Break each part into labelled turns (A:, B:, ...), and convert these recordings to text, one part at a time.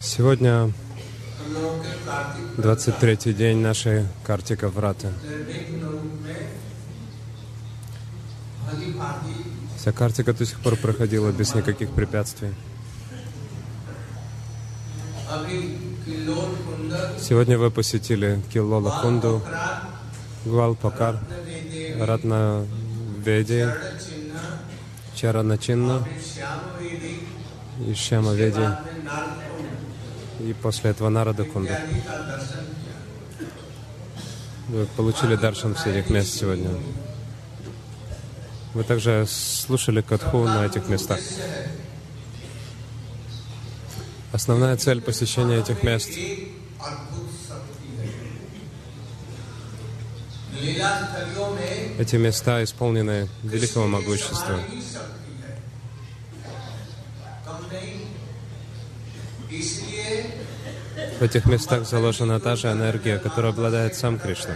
A: Сегодня 23-й день нашей Картика Враты. Вся Картика до сих пор проходила без никаких препятствий. Сегодня вы посетили Киллола Кунду, Гвалпакар, Ратна Веди, Чарана Чинна и Шяма Веди и после этого Нарада Кунду. Вы получили даршан всех этих мест сегодня. Вы также слушали Катху на этих местах. Основная цель посещения этих мест эти места исполнены великого могущества. В этих местах заложена та же энергия, которая обладает сам Кришна.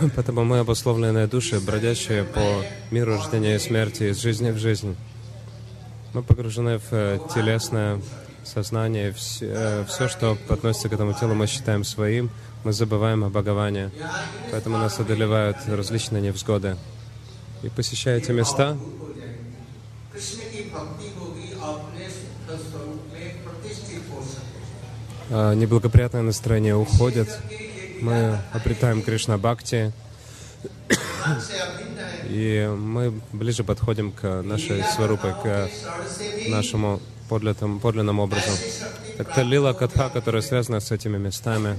A: Поэтому мы обусловленные души, бродящие по миру рождения и смерти, из жизни в жизнь. Мы погружены в э, телесное сознание, все, э, все, что относится к этому телу, мы считаем своим, мы забываем о Бхагаване. Поэтому нас одолевают различные невзгоды. И посещая эти места, неблагоприятное настроение уходит, мы обретаем Кришна Бхакти, и мы ближе подходим к нашей сварупе, к нашему подлинному, подлинному образу. Так-то лила катха, которая связана с этими местами.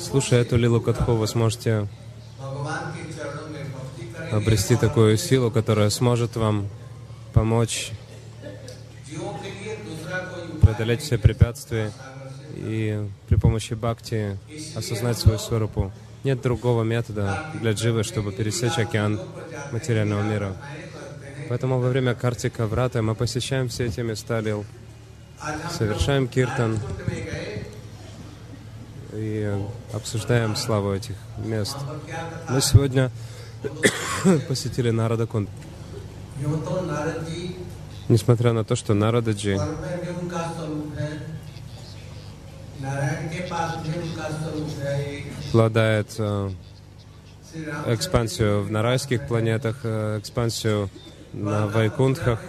A: Слушая эту лилу катху, вы сможете обрести такую силу, которая сможет вам помочь преодолеть все препятствия и при помощи бхакти осознать свою сварупу. Нет другого метода для дживы, чтобы пересечь океан материального мира. Поэтому во время картика врата мы посещаем все эти места лил, совершаем киртан и обсуждаем славу этих мест. Мы сегодня посетили Нарадакунд. Несмотря на то, что Нарададжи обладает э, экспансию в нарайских планетах, э, экспансию на Вайкунтхах,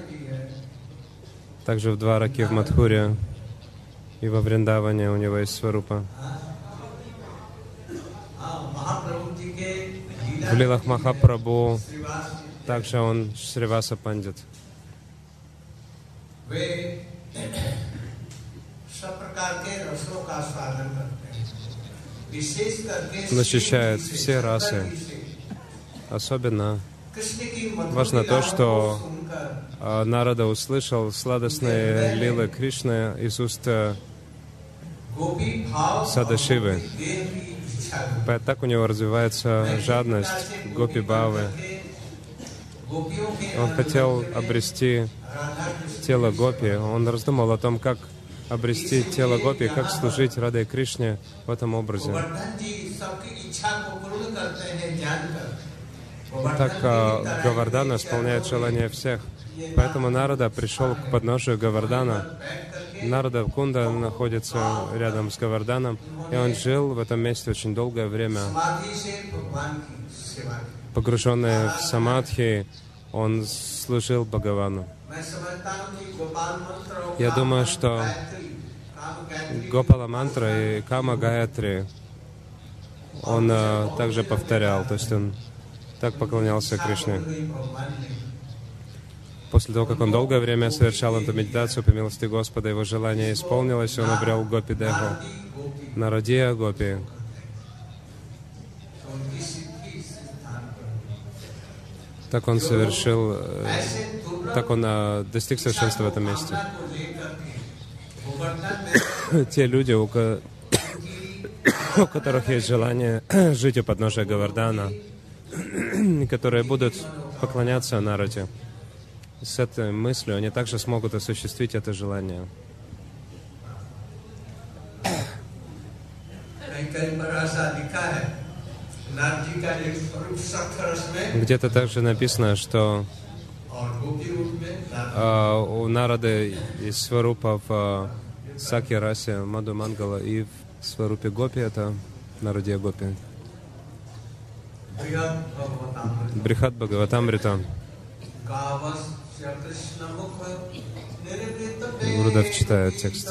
A: также в Двараке, в Мадхуре и во Вриндаване у него есть сварупа. В Лилах Махапрабху также он Шриваса Пандит. Он ощущает все расы. Особенно важно то, что а, Нарада услышал сладостные лилы Кришны из уст э, Садашивы. Так у него развивается жадность Гопи Бавы. Он хотел обрести тело Гопи. Он раздумал о том, как обрести тело Гопи, как служить Радой Кришне в этом образе. Так а, Гавардана исполняет желания всех. Поэтому Нарада пришел к подножию Гавардана. Нарада Кунда находится рядом с Гаварданом, и он жил в этом месте очень долгое время. Погруженный в самадхи, он служил Бхагавану. Я думаю, что Гопала мантра и Кама Гаятри он а, также повторял, то есть он так поклонялся Кришне. После того, как он долгое время совершал эту медитацию, по милости Господа, его желание исполнилось, он обрел Гопи Деху, Народия Гопи. Так он совершил, э, так он а, достиг совершенства в этом месте. Те люди, у, ко... у которых есть желание жить у подножия Гавардана, которые будут поклоняться Нараде, с этой мыслью они также смогут осуществить это желание. Где-то также написано, что э, у Нарады из Сварупа в а, э, Саке Маду Мангала и в Сварупе Гопи, это Народия Гопи. Брихат Бхагаватамрита. Гурдав читает текст.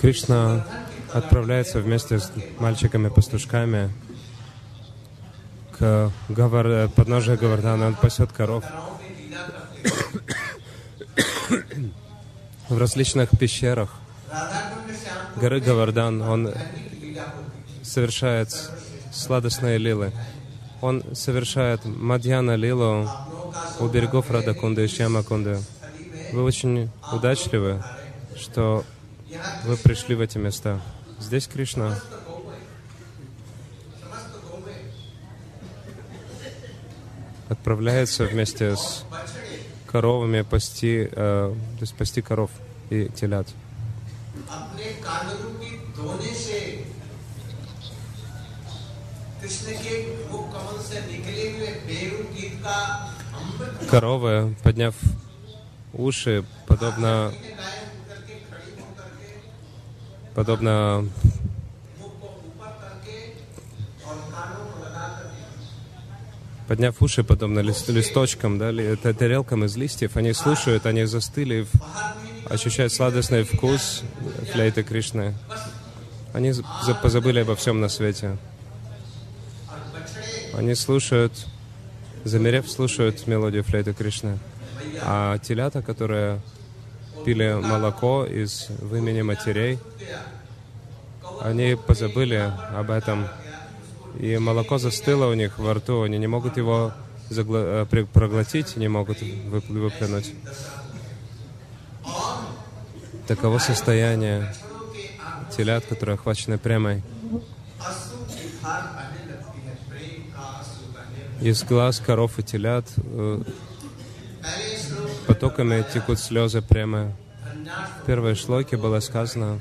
A: Кришна отправляется вместе с мальчиками-пастушками к подножию Гавардана. Он пасет коров в различных пещерах. Горы Гавардан, он совершает сладостные лилы. Он совершает Мадьяна лилу у берегов Радакунды и Шьямакунды. Вы очень удачливы, что вы пришли в эти места. Здесь Кришна. Отправляется вместе с коровами пасти, э, то есть пасти коров и телят. Коровы, подняв уши, подобно подобно подняв уши, подобно лист- листочкам, да, ли- тарелкам из листьев, они слушают, они застыли, в- ощущают сладостный вкус флейты Кришны. Они позабыли обо всем на свете. Они слушают, замерев, слушают мелодию флейты Кришны. А телята, которые пили молоко из вымени матерей, они позабыли об этом и молоко застыло у них во рту, они не могут его загла- э, проглотить, не могут вып- выплюнуть. Таково состояние телят, которые охвачены прямой. Из глаз коров и телят э, потоками текут слезы прямо. В первой шлоке было сказано,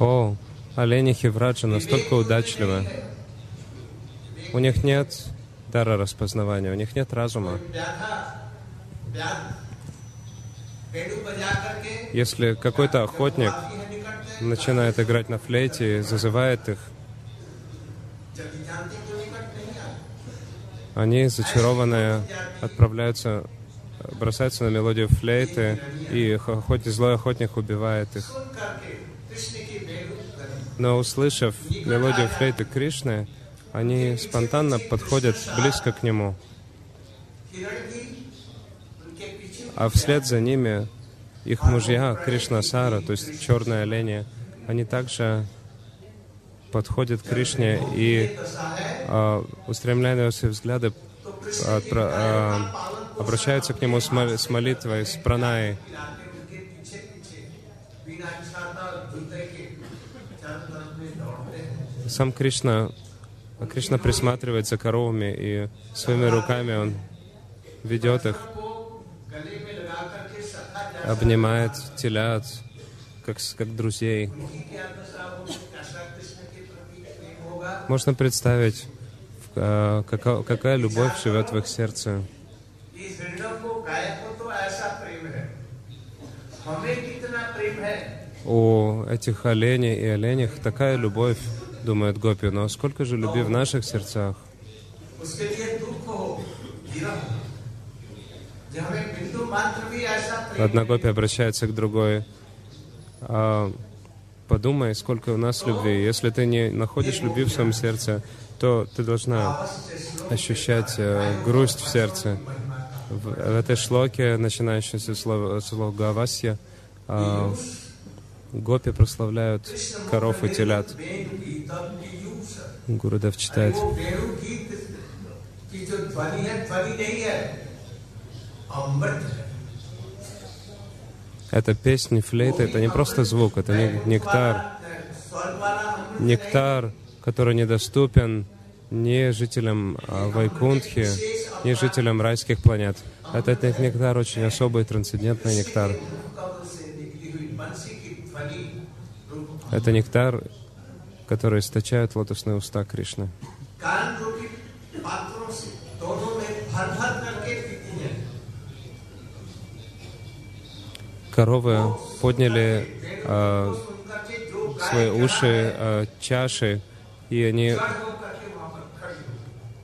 A: О, олени Хевраджа настолько удачливы. У них нет дара распознавания, у них нет разума. Если какой-то охотник начинает играть на флейте и зазывает их, они, зачарованные, отправляются бросаются на мелодию флейты, и охотник, злой охотник убивает их. Но услышав мелодию флейты Кришны, они спонтанно подходят близко к нему. А вслед за ними их мужья, Кришна Сара, то есть черные олени, они также подходят к Кришне и а, устремляя на свои взгляды а, а, обращаются к нему с молитвой, с
B: пранаей.
A: Сам Кришна, Кришна присматривается за коровами, и своими руками он ведет их, обнимает телят, как, как друзей. Можно представить, а, какая, какая любовь живет в их сердце. у этих оленей и оленях такая любовь, думает Гопи, но сколько же любви в наших сердцах? Одна Гопи обращается к другой. А, подумай, сколько у нас любви. Если ты не находишь любви в своем сердце, то ты должна ощущать э, грусть в сердце. В, в этой шлоке, начинающейся с слова Гавасья, э, а, Гопи прославляют коров и телят. Гурудев читает. Это песни, флейта, это не просто звук, это нектар. Нектар, который недоступен ни жителям а, Вайкунтхи, ни жителям райских планет. Этот нектар очень особый, трансцендентный нектар. Это нектар, который источают лотосные уста Кришны. Коровы подняли
B: э,
A: свои уши, э, чаши, и они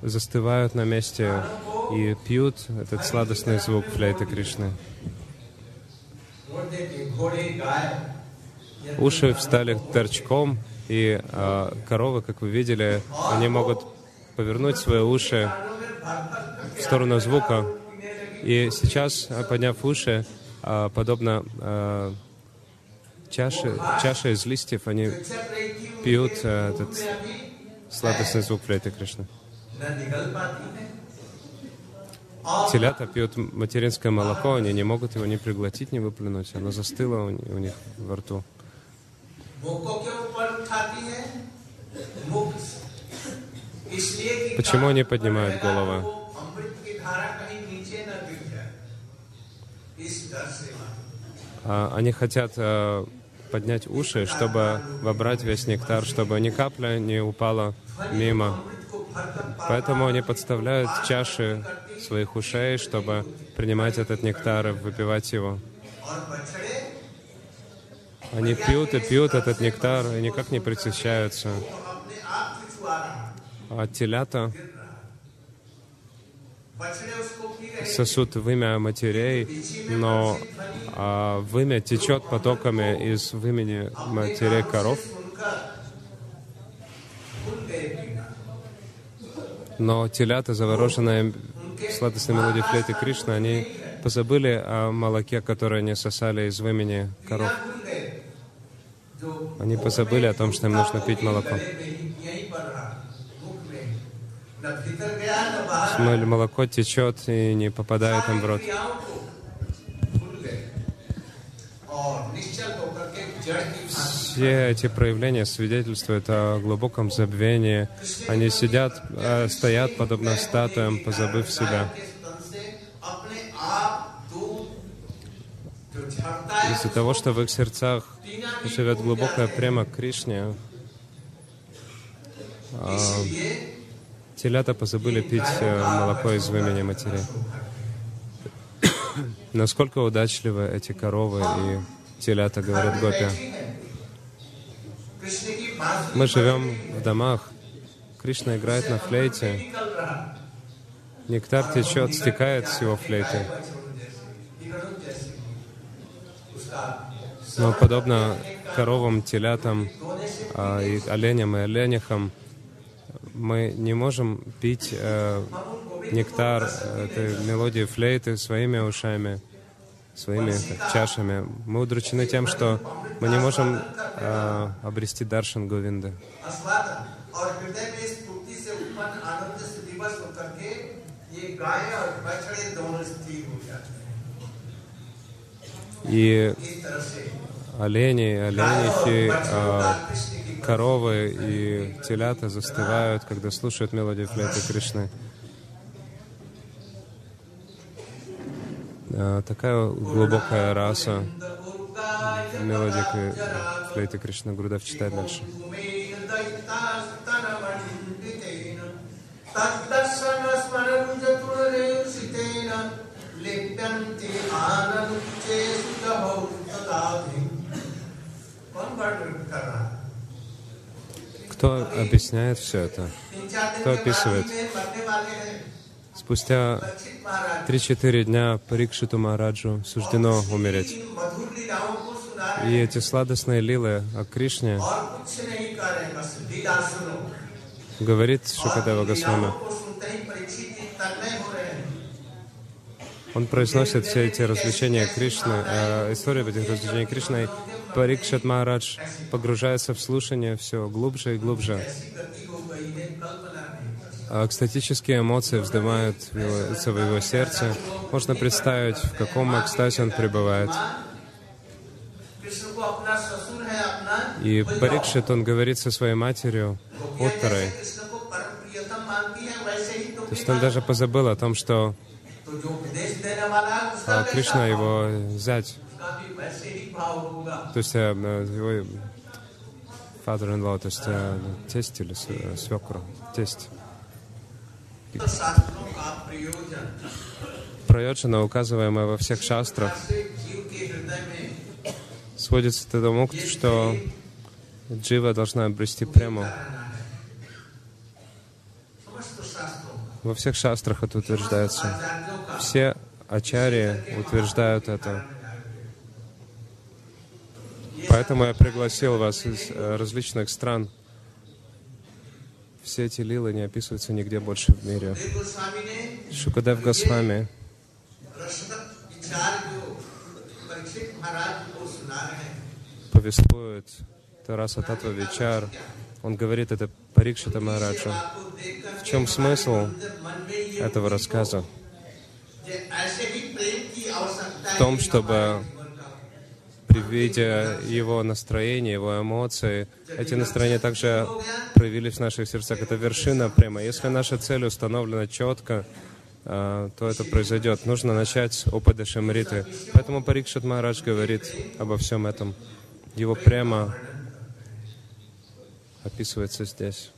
A: застывают на месте и пьют этот сладостный звук флейты Кришны уши встали торчком, и э, коровы, как вы видели, они могут повернуть свои уши в сторону звука. И сейчас, подняв уши, э, подобно э, чаше, чаше из листьев, они пьют э, этот сладостный звук флейты Кришны. Телята пьют материнское молоко, они не могут его ни приглотить, ни выплюнуть. Оно застыло у них во рту. Почему они поднимают головы? А, они хотят э, поднять уши, чтобы вобрать весь нектар, чтобы ни капля не упала мимо. Поэтому они подставляют чаши своих ушей, чтобы принимать этот нектар и выпивать его. Они пьют и пьют этот нектар, и никак не
B: причащаются.
A: А телята сосут вымя матерей, но а, вымя течет потоками из вымени матерей коров. Но телята, завороженные сладостной мелодией флейты Кришны, они позабыли о молоке, которое они сосали из вымени коров. Они позабыли о том, что им нужно пить молоко. Молоко течет и не попадает им в рот. Все эти проявления свидетельствуют о глубоком забвении. Они сидят, э, стоят подобно статуям, позабыв себя. из-за того, что в их сердцах живет глубокая према Кришне, а, телята позабыли пить э, молоко из вымени матери. Насколько удачливы эти коровы и телята, говорят Гопи. Мы живем в домах, Кришна играет на флейте, нектар течет, стекает с его флейты. Но подобно коровам, телятам, а, и оленям и оленихам, мы не можем пить э, нектар этой мелодии флейты своими ушами, своими чашами. Мы удручены тем, что мы не можем э, обрести даршан Говинда.
B: आस्वादन और हृदय में इस पूर्ति से उत्पन्न आनंद से विवश होकर के ये गाय और बछड़े दोनों स्थिर हो जाते हैं ये и
A: олени, оленихи,
B: а,
A: коровы и телята застывают, когда слушают мелодию флейты Кришны. А, такая глубокая раса мелодия флейты Кришны Грудав читает дальше.
B: Tadasana smaranjatulare లిప్యంతి ఆనందేసుత భౌతదాధి
A: Кто объясняет все это? Кто описывает? Спустя 3-4 дня Парикшиту Махараджу суждено умереть. И эти сладостные лилы о Кришне говорит Шукадева Госвами. он произносит все эти развлечения Кришны, э, историю об этих развлечениях Кришны. Парикшат Махарадж погружается в слушание все глубже и глубже. А, Экстатические эмоции вздымаются в его сердце. Можно представить, в каком экстазе он пребывает. И Парикшит, он говорит со своей матерью, Уттарой. То есть он даже позабыл о том, что а Кришна его
B: взять.
A: то есть его father-in-law, то есть тесть или свекр, тесть. Прайоджана, указываемая во всех шастрах, сводится к тому, что джива должна обрести
B: прямо.
A: Во всех шастрах это утверждается. Все ачари утверждают это. Поэтому я пригласил вас из э, различных стран. Все эти лилы не описываются нигде больше в мире. Шукадев Госвами повествует Тараса Татва Вичар. Он говорит это Парикшита
B: Махараджа.
A: В чем смысл этого рассказа? В том, чтобы при виде его настроения, его эмоций, эти настроения также проявились в наших сердцах. Это вершина прямо. Если наша цель установлена четко, а, то это произойдет. Нужно начать с Шамриты. Поэтому Парикшит Махарадж говорит обо всем этом. Его прямо описывается здесь.